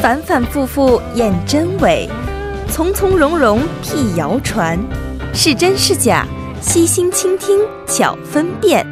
反反复复验真伪，从从容容辟谣传，是真是假，悉心倾听巧分辨。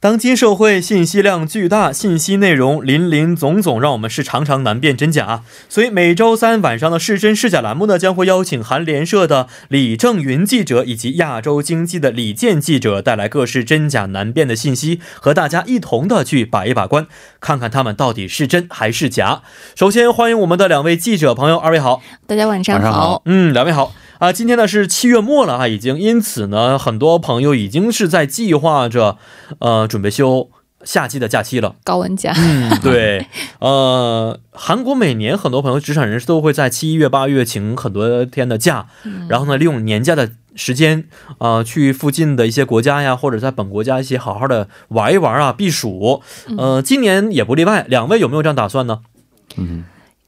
当今社会信息量巨大，信息内容林林总总，让我们是常常难辨真假。所以每周三晚上的是真是假栏目呢，将会邀请韩联社的李正云记者以及亚洲经济的李健记者，带来各式真假难辨的信息，和大家一同的去把一把关，看看他们到底是真还是假。首先欢迎我们的两位记者朋友，二位好，大家晚上好。嗯，两位好。啊，今天呢是七月末了啊，已经，因此呢，很多朋友已经是在计划着，呃，准备休夏季的假期了。高温假，嗯，对，呃，韩国每年很多朋友职场人士都会在七月八月请很多天的假，然后呢，利用年假的时间啊，去附近的一些国家呀，或者在本国家一起好好的玩一玩啊，避暑。呃，今年也不例外，两位有没有这样打算呢？嗯。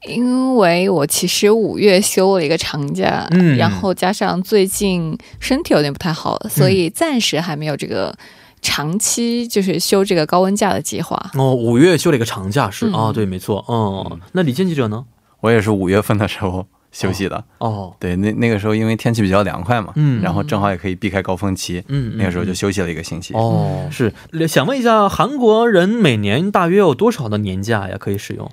因为我其实五月休了一个长假，嗯，然后加上最近身体有点不太好，所以暂时还没有这个长期就是休这个高温假的计划。哦，五月休了一个长假是啊，对，没错，哦，那李健记者呢？我也是五月份的时候休息的。哦，对，那那个时候因为天气比较凉快嘛，嗯，然后正好也可以避开高峰期，嗯，那个时候就休息了一个星期。哦，是，想问一下，韩国人每年大约有多少的年假呀？可以使用？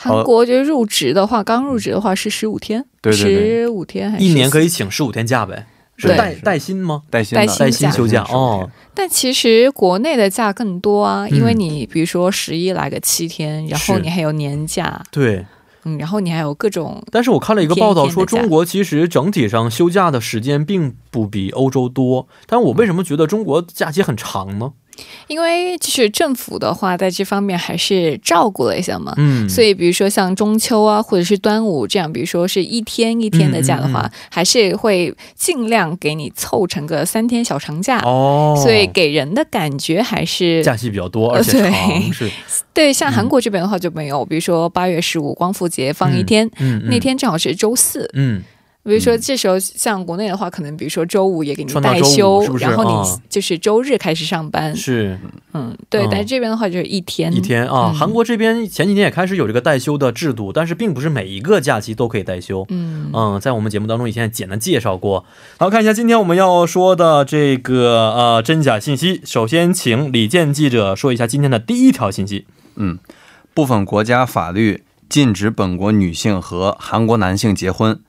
韩国就入职的话，刚入职的话是十五天，十五天还是一年可以请十五天假呗？是带带薪吗？带薪带薪休假哦。但其实国内的假更多啊，因为你比如说十一来个七天，然后你还有年假，对，嗯，然后你还有各种。但是我看了一个报道说，中国其实整体上休假的时间并不比欧洲多。但我为什么觉得中国假期很长呢？因为就是政府的话，在这方面还是照顾了一下嘛，嗯，所以比如说像中秋啊，或者是端午这样，比如说是一天一天的假的话，还是会尽量给你凑成个三天小长假哦，所以给人的感觉还是假期比较多，而且长是。对，像韩国这边的话就没有，比如说八月十五光复节放一天，嗯，那天正好是周四，嗯。比如说，这时候像国内的话，可能比如说周五也给你代休，然后你就是周日开始上班。是，嗯，对。但是这边的话就是一天一天啊。韩国这边前几天也开始有这个代休的制度，但是并不是每一个假期都可以代休。嗯嗯，在我们节目当中以前简单介绍过。好，看一下今天我们要说的这个呃真假信息。首先，请李健记者说一下今天的第一条信息。嗯，部分国家法律禁止本国女性和韩国男性结婚。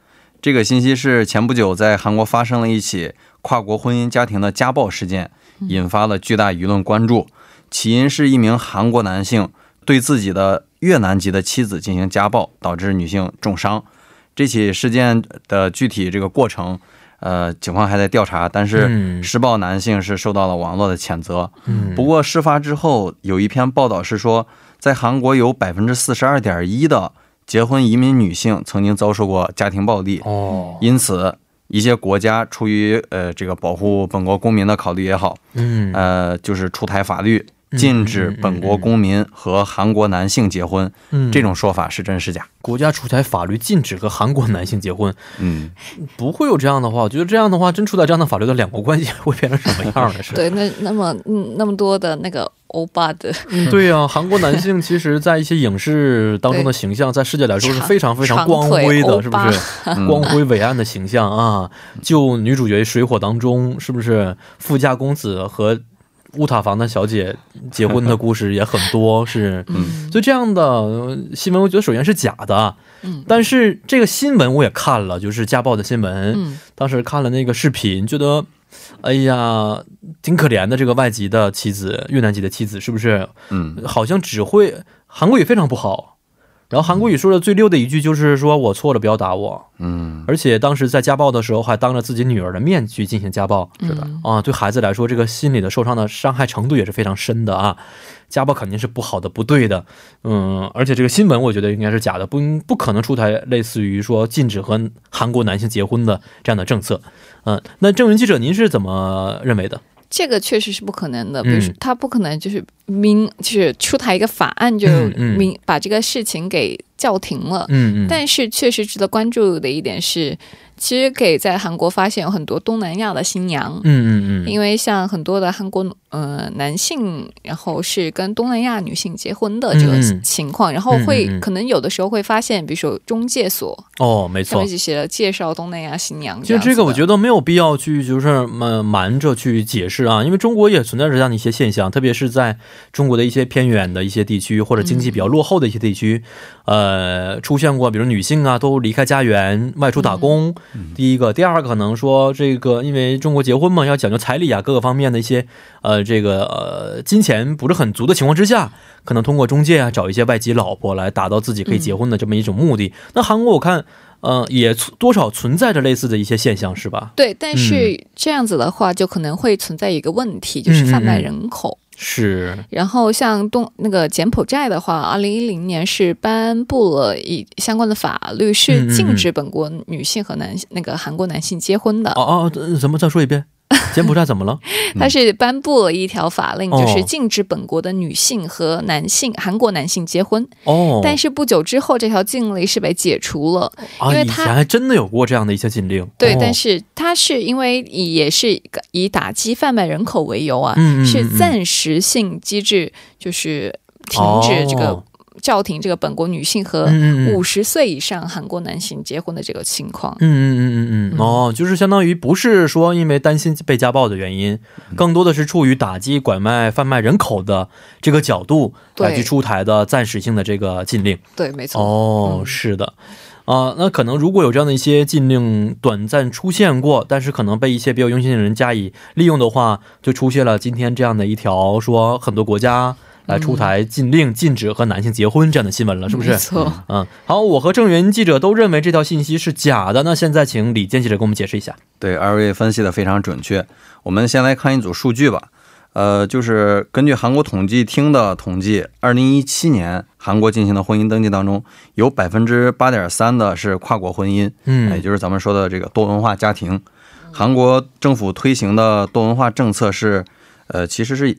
这个信息是前不久在韩国发生了一起跨国婚姻家庭的家暴事件，引发了巨大舆论关注。起因是一名韩国男性对自己的越南籍的妻子进行家暴，导致女性重伤。这起事件的具体这个过程，呃，警方还在调查，但是施暴男性是受到了网络的谴责。不过事发之后，有一篇报道是说，在韩国有百分之四十二点一的。结婚移民女性曾经遭受过家庭暴力，哦，因此一些国家出于呃这个保护本国公民的考虑也好，嗯，呃，就是出台法律。禁止本国公民和韩国男性结婚，这种说法是真是假？国家出台法律禁止和韩国男性结婚，嗯，不会有这样的话。我觉得这样的话，真出台这样的法律的两国关系 会变成什么样的？是？对，那那么嗯，那么多的那个欧巴的，嗯对呀，韩国男性其实，在一些影视当中的形象，在世界来说是非常非常光辉的，是不是？光辉伟岸的形象啊！就女主角《水火》当中，是不是富家公子和？乌塔房的小姐结婚的故事也很多，是，所以这样的新闻，我觉得首先是假的。嗯，但是这个新闻我也看了，就是家暴的新闻。嗯，当时看了那个视频，觉得，哎呀，挺可怜的。这个外籍的妻子，越南籍的妻子，是不是？嗯，好像只会韩国语非常不好。然后韩国语说的最溜的一句就是说我错了，不要打我。嗯，而且当时在家暴的时候还当着自己女儿的面去进行家暴。是的啊，对孩子来说，这个心理的受伤的伤害程度也是非常深的啊。家暴肯定是不好的、不对的。嗯，而且这个新闻我觉得应该是假的，不不可能出台类似于说禁止和韩国男性结婚的这样的政策。嗯，那郑云记者，您是怎么认为的？这个确实是不可能的，比如说他不可能就是明就是出台一个法案就明把这个事情给叫停了。嗯嗯。但是确实值得关注的一点是，其实可以在韩国发现有很多东南亚的新娘，嗯嗯嗯，因为像很多的韩国呃男性，然后是跟东南亚女性结婚的这个情况，然后会可能有的时候会发现，比如说中介所哦，没错，就写了介绍东南亚新娘。其实这个我觉得没有必要去就是瞒瞒着去解释啊，因为中国也存在着这样的一些现象，特别是在中国的一些偏远的一些地区或者经济比较落后的一些地区，呃，出现过比如女性啊都离开家园外出打工。第一个，第二个可能说这个，因为中国结婚嘛，要讲究彩礼啊，各个方面的一些呃，这个呃，金钱不是很足的情况之下，可能通过中介啊，找一些外籍老婆来达到自己可以结婚的这么一种目的。那韩国我看，呃，也多少存在着类似的一些现象，是吧？对，但是这样子的话，就可能会存在一个问题，就是贩卖人口。是，然后像东那个柬埔寨的话，二零一零年是颁布了一相关的法律，是禁止本国女性和男那个韩国男性结婚的。哦哦，怎么再说一遍？柬埔寨怎么了？他是颁布了一条法令，就是禁止本国的女性和男性韩国男性结婚。哦，但是不久之后，这条禁令是被解除了。啊，以前还真的有过这样的一些禁令。对，但是它是因为以也是以打击贩卖人口为由啊，是暂时性机制，就是停止这个。叫停这个本国女性和五十岁以上韩国男性结婚的这个情况。嗯嗯嗯嗯嗯哦，就是相当于不是说因为担心被家暴的原因，更多的是出于打击拐卖、贩卖人口的这个角度来去出台的暂时性的这个禁令。对，没错。哦，是的，啊，那可能如果有这样的一些禁令短暂出现过，但是可能被一些比较用心的人加以利用的话，就出现了今天这样的一条说很多国家。来出台禁令，禁止和男性结婚这样的新闻了，是不是？没错。嗯，好，我和郑源记者都认为这条信息是假的。那现在请李健记者给我们解释一下。对，二位分析的非常准确。我们先来看一组数据吧。呃，就是根据韩国统计厅的统计，二零一七年韩国进行的婚姻登记当中，有百分之八点三的是跨国婚姻，嗯，也就是咱们说的这个多文化家庭。韩国政府推行的多文化政策是，呃，其实是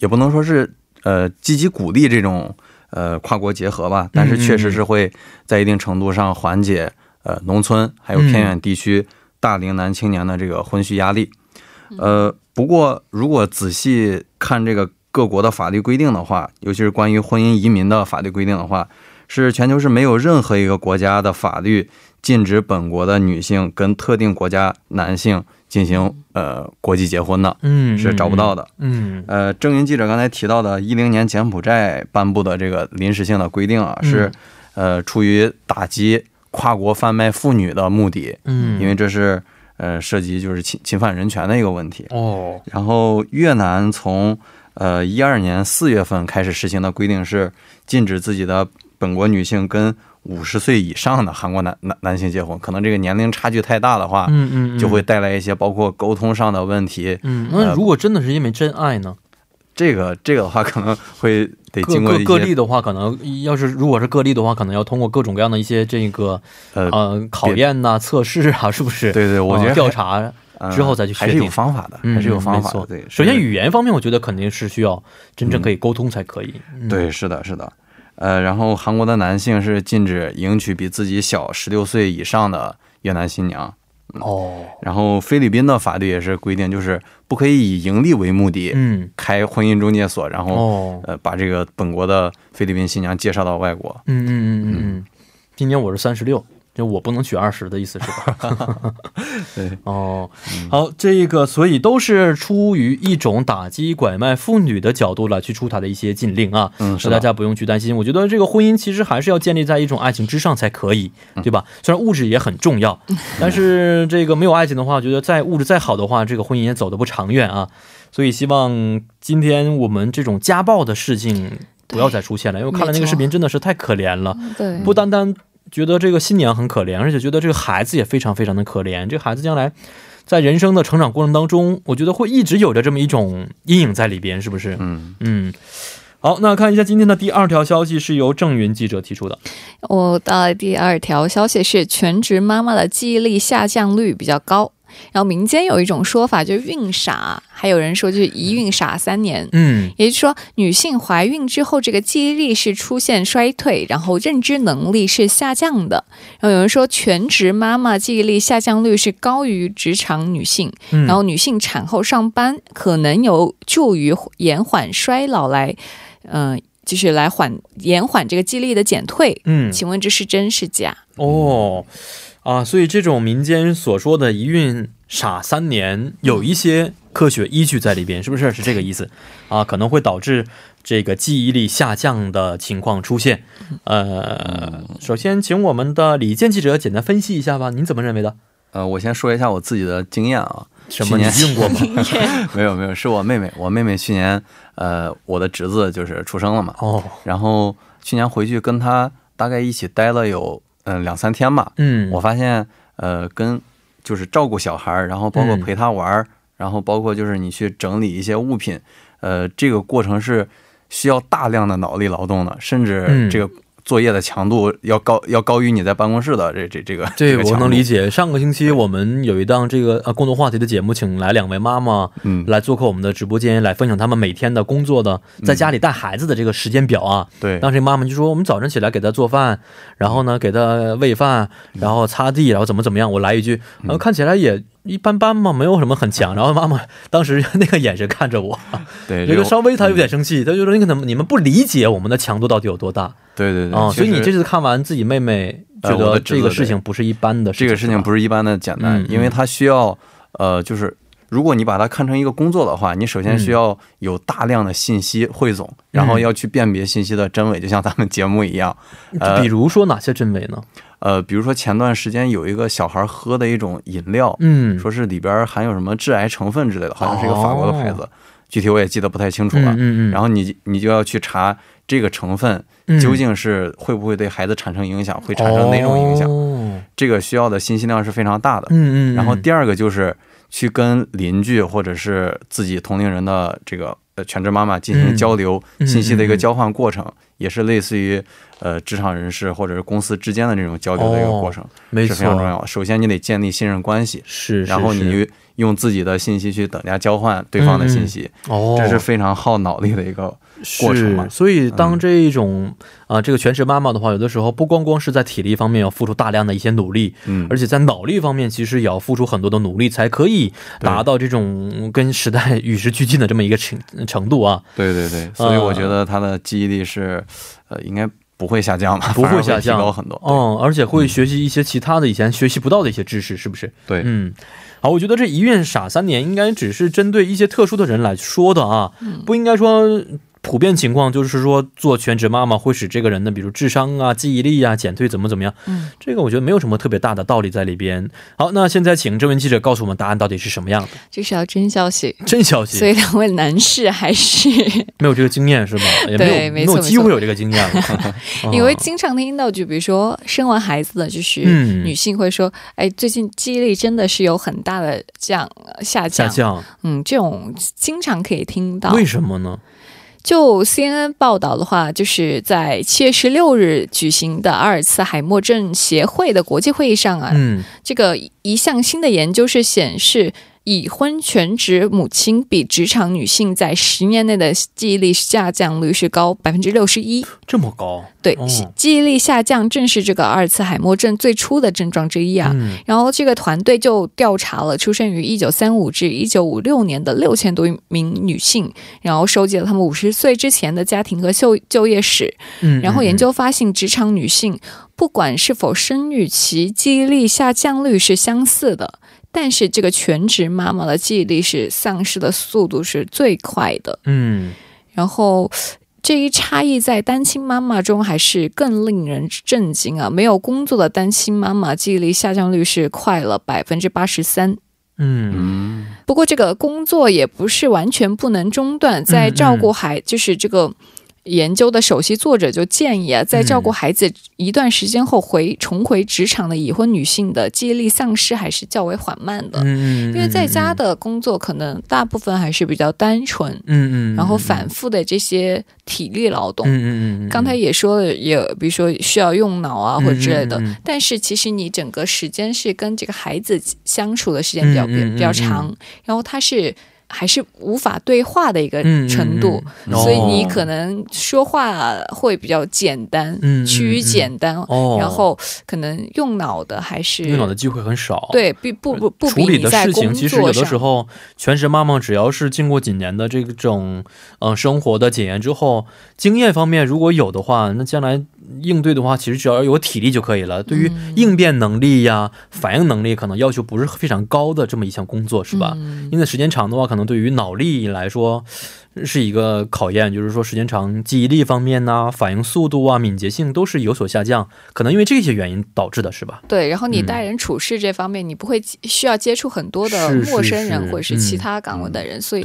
也不能说是。呃，积极鼓励这种呃跨国结合吧，但是确实是会在一定程度上缓解呃农村还有偏远地区大龄男青年的这个婚育压力。呃，不过如果仔细看这个各国的法律规定的话，尤其是关于婚姻移民的法律规定的话，是全球是没有任何一个国家的法律禁止本国的女性跟特定国家男性。进行呃国际结婚的，嗯，是找不到的，嗯，呃，郑云记者刚才提到的，一零年柬埔寨颁布的这个临时性的规定啊，是呃出于打击跨国贩卖妇女的目的，嗯，因为这是呃涉及就是侵侵犯人权的一个问题哦。然后越南从呃一二年四月份开始实行的规定是禁止自己的本国女性跟。五十岁以上的韩国男男男性结婚，可能这个年龄差距太大的话，嗯嗯，就会带来一些包括沟通上的问题。嗯，那如果真的是因为真爱呢？这个这个的话，可能会得经过个例的话，可能要是如果是个例的话，可能要通过各种各样的一些这个呃考验呐、测试啊，是不是？对对，我觉得调查之后再去还是有方法的，还是有方法的。对，首先语言方面，我觉得肯定是需要真正可以沟通才可以。对，是的，是的。呃，然后韩国的男性是禁止迎娶比自己小十六岁以上的越南新娘。哦。然后菲律宾的法律也是规定，就是不可以以盈利为目的，嗯，开婚姻中介所，然后呃把这个本国的菲律宾新娘介绍到外国。嗯嗯嗯嗯。今年我是三十六。就我不能娶二十的意思是吧？对哦，好，这个所以都是出于一种打击拐卖妇女的角度来去出台的一些禁令啊，嗯，是大家不用去担心。我觉得这个婚姻其实还是要建立在一种爱情之上才可以，对吧？虽然物质也很重要，但是这个没有爱情的话，我觉得再物质再好的话，这个婚姻也走得不长远啊。所以希望今天我们这种家暴的事情不要再出现了，因为我看了那个视频真的是太可怜了，对，不单单。觉得这个新娘很可怜，而且觉得这个孩子也非常非常的可怜。这个孩子将来在人生的成长过程当中，我觉得会一直有着这么一种阴影在里边，是不是？嗯嗯。好，那看一下今天的第二条消息是由郑云记者提出的。我的第二条消息是，全职妈妈的记忆力下降率比较高。然后民间有一种说法，就是孕傻，还有人说就是一孕傻三年。嗯，也就是说，女性怀孕之后，这个记忆力是出现衰退，然后认知能力是下降的。然后有人说，全职妈妈记忆力下降率是高于职场女性。然后女性产后上班可能有助于延缓衰老，来，嗯。就是来缓延缓这个记忆力的减退，嗯，请问这是真是假？哦，啊，所以这种民间所说的一孕傻三年，有一些科学依据在里边，是不是？是这个意思啊？可能会导致这个记忆力下降的情况出现。呃，首先请我们的李健记者简单分析一下吧，您怎么认为的？呃，我先说一下我自己的经验啊。什么年用过吗？没有没有，是我妹妹。我妹妹去年，呃，我的侄子就是出生了嘛。哦。然后去年回去跟他大概一起待了有嗯两三天吧。嗯。我发现呃跟就是照顾小孩儿，然后包括陪他玩儿，然后包括就是你去整理一些物品，呃，这个过程是需要大量的脑力劳动的，甚至这个。作业的强度要高，要高于你在办公室的这这这个。对，我能理解。上个星期我们有一档这个呃共同话题的节目，请来两位妈妈，嗯，来做客我们的直播间，来分享他们每天的工作的在家里带孩子的这个时间表啊。对。当时妈妈就说，我们早晨起来给他做饭，然后呢给他喂饭，然后擦地，然后怎么怎么样。我来一句，然后看起来也。一般般嘛，没有什么很强。然后妈妈当时那个眼神看着我，对，这个稍微她有点生气，他就说：“你可能你们不理解我们的强度到底有多大。”对对对，啊，所以你这次看完自己妹妹觉得这个事情不是一般的，这个事情不是一般的简单，因为它需要呃，就是如果你把它看成一个工作的话，你首先需要有大量的信息汇总，然后要去辨别信息的真伪，就像咱们节目一样。比如说哪些真伪呢？呃，比如说前段时间有一个小孩喝的一种饮料，嗯，说是里边含有什么致癌成分之类的，好像是一个法国的牌子，具体我也记得不太清楚了。嗯嗯。然后你你就要去查这个成分究竟是会不会对孩子产生影响，会产生哪种影响？这个需要的信息量是非常大的。嗯嗯。然后第二个就是去跟邻居或者是自己同龄人的这个呃全职妈妈进行交流信息的一个交换过程，也是类似于。呃，职场人士或者是公司之间的这种交流的一个过程是非常重要。首先，你得建立信任关系，是，然后你用自己的信息去等价交换对方的信息，哦，这是非常耗脑力的一个过程嘛。所以，当这一种啊，这个全职妈妈的话，有的时候不光光是在体力方面要付出大量的一些努力，嗯，而且在脑力方面其实也要付出很多的努力，才可以达到这种跟时代与时俱进的这么一个程程度啊。对对对，所以我觉得他的记忆力是，呃，应该。不会下降不会下降，提高很多。嗯，而且会学习一些其他的以前学习不到的一些知识，是不是？对，嗯，好，我觉得这一孕傻三年应该只是针对一些特殊的人来说的啊，不应该说。普遍情况就是说，做全职妈妈会使这个人的，比如智商啊、记忆力啊减退，怎么怎么样？嗯，这个我觉得没有什么特别大的道理在里边。好，那现在请这位记者告诉我们答案到底是什么样的？就是要真消息，真消息。所以两位男士还是没有这个经验是吧？对，没错，机会有这个经验了。因为经常听到，就比如说生完孩子的，就是女性会说：“哎，最近记忆力真的是有很大的降下降。”下降，嗯，这种经常可以听到。为什么呢？就 CNN 报道的话，就是在七月十六日举行的阿尔茨海默症协会的国际会议上啊，这个一项新的研究是显示。已婚全职母亲比职场女性在十年内的记忆力下降率是高百分之六十一，这么高？对，记忆力下降正是这个阿尔茨海默症最初的症状之一啊。然后这个团队就调查了出生于一九三五至一九五六年的六千多名女性，然后收集了她们五十岁之前的家庭和就就业史。嗯，然后研究发现，职场女性不管是否生育，其记忆力下降率是相似的。但是这个全职妈妈的记忆力是丧失的速度是最快的，嗯，然后这一差异在单亲妈妈中还是更令人震惊啊！没有工作的单亲妈妈记忆力下降率是快了百分之八十三，嗯，不过这个工作也不是完全不能中断，在照顾孩就是这个。研究的首席作者就建议啊，在照顾孩子一段时间后回重回职场的已婚女性的记忆力丧失还是较为缓慢的。因为在家的工作可能大部分还是比较单纯。嗯嗯，然后反复的这些体力劳动。嗯嗯嗯，刚才也说了，也比如说需要用脑啊或者之类的。但是其实你整个时间是跟这个孩子相处的时间比较比比较长，然后他是。还是无法对话的一个程度，所以你可能说话会比较简单，趋于简单，然后可能用脑的还是用脑的机会很少。对，不不不不，处理的事情其实有的时候，全职妈妈只要是经过几年的这种嗯生活的检验之后，经验方面如果有的话，那将来。应对的话，其实只要有体力就可以了。对于应变能力呀、反应能力，可能要求不是非常高的这么一项工作，是吧？因为时间长的话，可能对于脑力来说。是一个考验，就是说时间长，记忆力方面呢，反应速度啊，敏捷性都是有所下降，可能因为这些原因导致的，是吧？对，然后你待人处事这方面，你不会需要接触很多的陌生人或者是其他岗位的人，所以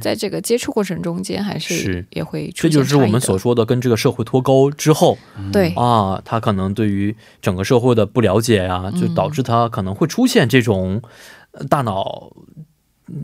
在这个接触过程中间，还是也会出现。这就是我们所说的跟这个社会脱钩之后，对啊，他可能对于整个社会的不了解呀，就导致他可能会出现这种大脑。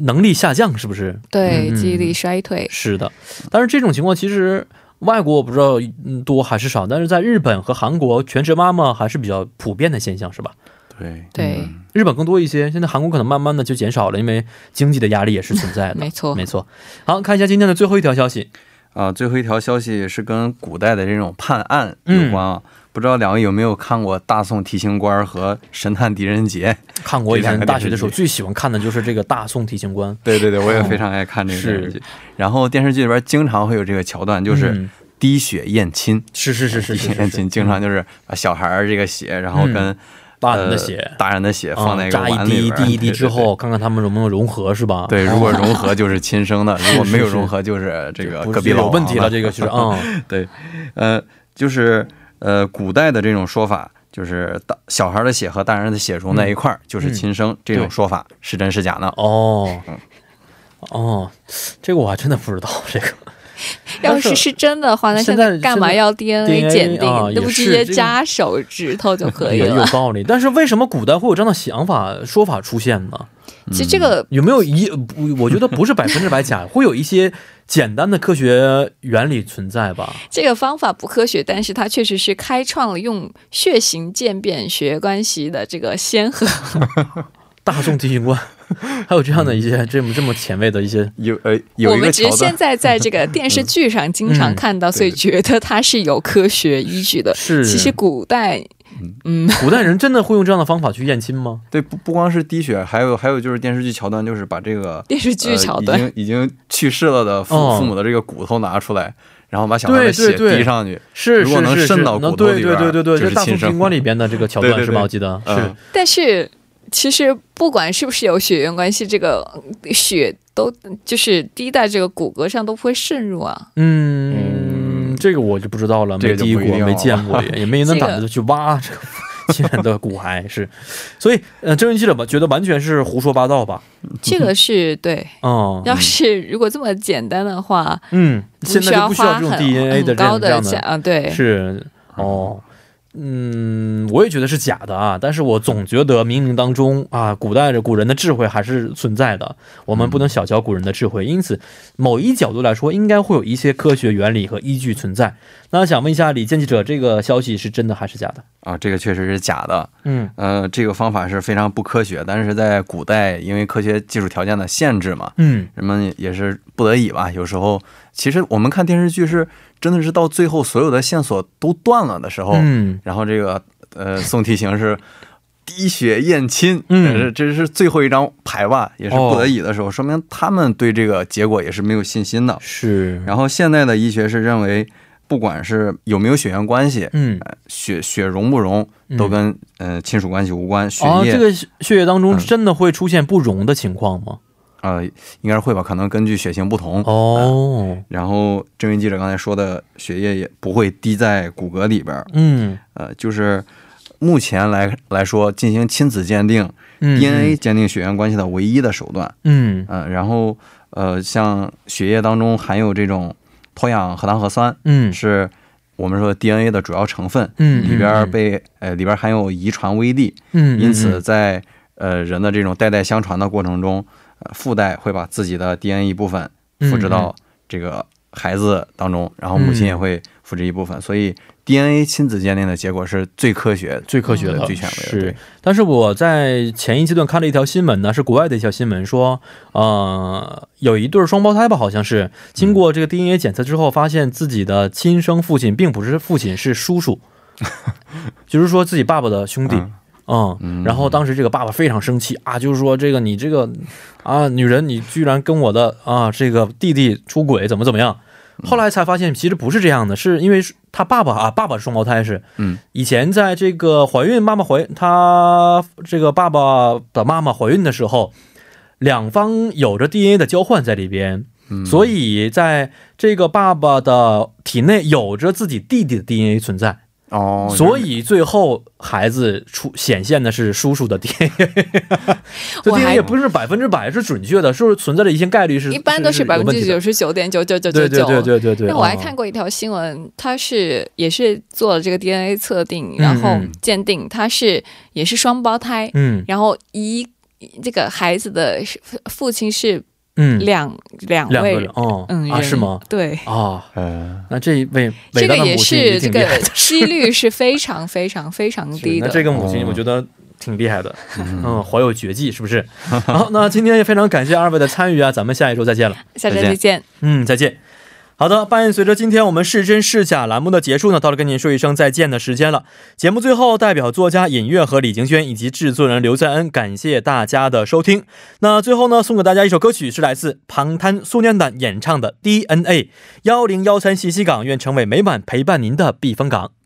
能力下降是不是？对，记忆力衰退是的。但是这种情况其实外国我不知道多还是少，但是在日本和韩国全职妈妈还是比较普遍的现象，是吧？对对，日本更多一些，现在韩国可能慢慢的就减少了，因为经济的压力也是存在的。没错，没错。好，看一下今天的最后一条消息啊，最后一条消息是跟古代的这种判案有关啊。不知道两位有没有看过《大宋提刑官》和《神探狄仁杰》？看过。以前大学的时候最喜欢看的就是这个《大宋提刑官》。对对对，我也非常爱看这个电视剧。然后电视剧里边经常会有这个桥段，就是滴血验亲。是是是是是验亲，经常就是把小孩儿这个血，然后跟大人的血、大人的血放在一个碗里边，滴一滴之后，看看他们能不能融合，是吧？对，如果融合 就是亲生的，如果没有融合就是这个隔壁老有问题了。这个是啊，对，呃，就是。呃，古代的这种说法，就是大小孩的血和大人的血融在一块儿，就是亲生。这种说法是真是假呢？哦，哦，这个我还真的不知道。这个 要是是真的话，那现在干嘛要 DNA 鉴定？那不直接扎手指头就可以了？有道理。但是为什么古代会有这样的想法说法出现呢？其实这个有没有一不？我觉得不是百分之百假，会有一些简单的科学原理存在吧。这个方法不科学，但是它确实是开创了用血型鉴别学关系的这个先河。大众提醒官还有这样的一些这么这么前卫的一些有呃有我们只是现在在这个电视剧上经常看到，所以觉得它是有科学依据的。是，其实古代。嗯，古代人真的会用这样的方法去验亲吗？对，不不光是滴血，还有还有就是电视剧桥段，就是把这个电视剧桥段已经已经去世了的父父母的这个骨头拿出来，然后把小孩的血滴上去，是如果能渗到骨头里边，对对对对对，是大宋军官里边的这个桥段是吧？我记得是。但是其实不管是不是有血缘关系，这个血都就是滴在这个骨骼上都不会渗入啊。嗯。这个我就不知道了，没滴过，没见过，也 也没那胆子去挖这个 亲人的骨骸，是，所以呃，郑云记者吧，觉得完全是胡说八道吧？这个是对，嗯，要是如果这么简单的话，嗯，现在就不需要这种 DNA 的这样的价啊，对，是，哦。嗯，我也觉得是假的啊，但是我总觉得冥冥当中啊，古代的古人的智慧还是存在的，我们不能小瞧古人的智慧。因此，某一角度来说，应该会有一些科学原理和依据存在。那想问一下李健记者，这个消息是真的还是假的？啊，这个确实是假的。嗯，呃，这个方法是非常不科学，但是在古代，因为科学技术条件的限制嘛，嗯，人们也是不得已吧。有时候，其实我们看电视剧是。真的是到最后所有的线索都断了的时候，嗯，然后这个呃宋提刑是滴血验亲，嗯，这是最后一张牌吧，也是不得已的时候，说明他们对这个结果也是没有信心的。是，然后现在的医学是认为，不管是有没有血缘关系，嗯，血血融不融都跟呃亲属关系无关。血液。这个血液当中真的会出现不溶的情况吗？呃，应该是会吧，可能根据血型不同。哦。然后，郑云记者刚才说的，血液也不会滴在骨骼里边嗯，呃，就是目前来来说，进行亲子鉴定，DNA 鉴定血缘关系的唯一的手段。嗯，呃，然后，呃，像血液当中含有这种脱氧核糖核酸，嗯，是我们说 DNA 的主要成分，嗯，里边被呃里边含有遗传微粒，嗯，因此在呃人的这种代代相传的过程中，呃父代会把自己的 DNA 一部分复制到这个孩子当中，然后母亲也会复制一部分，所以。DNA 亲子鉴定的结果是最科学、最科学的、最权威的。是，但是我在前一阶段看了一条新闻呢，是国外的一条新闻，说，呃，有一对双胞胎吧，好像是经过这个 DNA 检测之后，发现自己的亲生父亲并不是父亲，是叔叔，就是说自己爸爸的兄弟。嗯，然后当时这个爸爸非常生气啊，就是说这个你这个啊女人，你居然跟我的啊这个弟弟出轨，怎么怎么样？后来才发现，其实不是这样的，是因为他爸爸啊，爸爸是双胞胎，是。嗯，以前在这个怀孕，妈妈怀他这个爸爸的妈妈怀孕的时候，两方有着 DNA 的交换在里边，所以在这个爸爸的体内有着自己弟弟的 DNA 存在。哦，所以最后孩子出显现的是叔叔的 DNA，这 DNA 也不是百分之百是准确的，是不是存在着一些概率？是一般都是百分之九十九点九九九九九。对对对对对。那我还看过一条新闻，他是也是做了这个 DNA 测定，然后鉴定他是也是双胞胎，嗯，然后一这个孩子的父亲是。嗯，两两位哦，嗯啊，是吗？对。啊，那这一位这个也是这个几率是非常非常非常低的。那这个母亲我觉得挺厉害的，嗯，怀有绝技，是不是？好，那今天也非常感谢二位的参与啊，咱们下一周再见了，下周再见，嗯，再见。好的，伴随着今天我们是真是假栏目的结束呢，到了跟您说一声再见的时间了。节目最后，代表作家尹月和李晴轩以及制作人刘在恩，感谢大家的收听。那最后呢，送给大家一首歌曲，是来自庞滩苏念胆演唱的《DNA》。幺零幺三信息港，愿成为每晚陪伴您的避风港。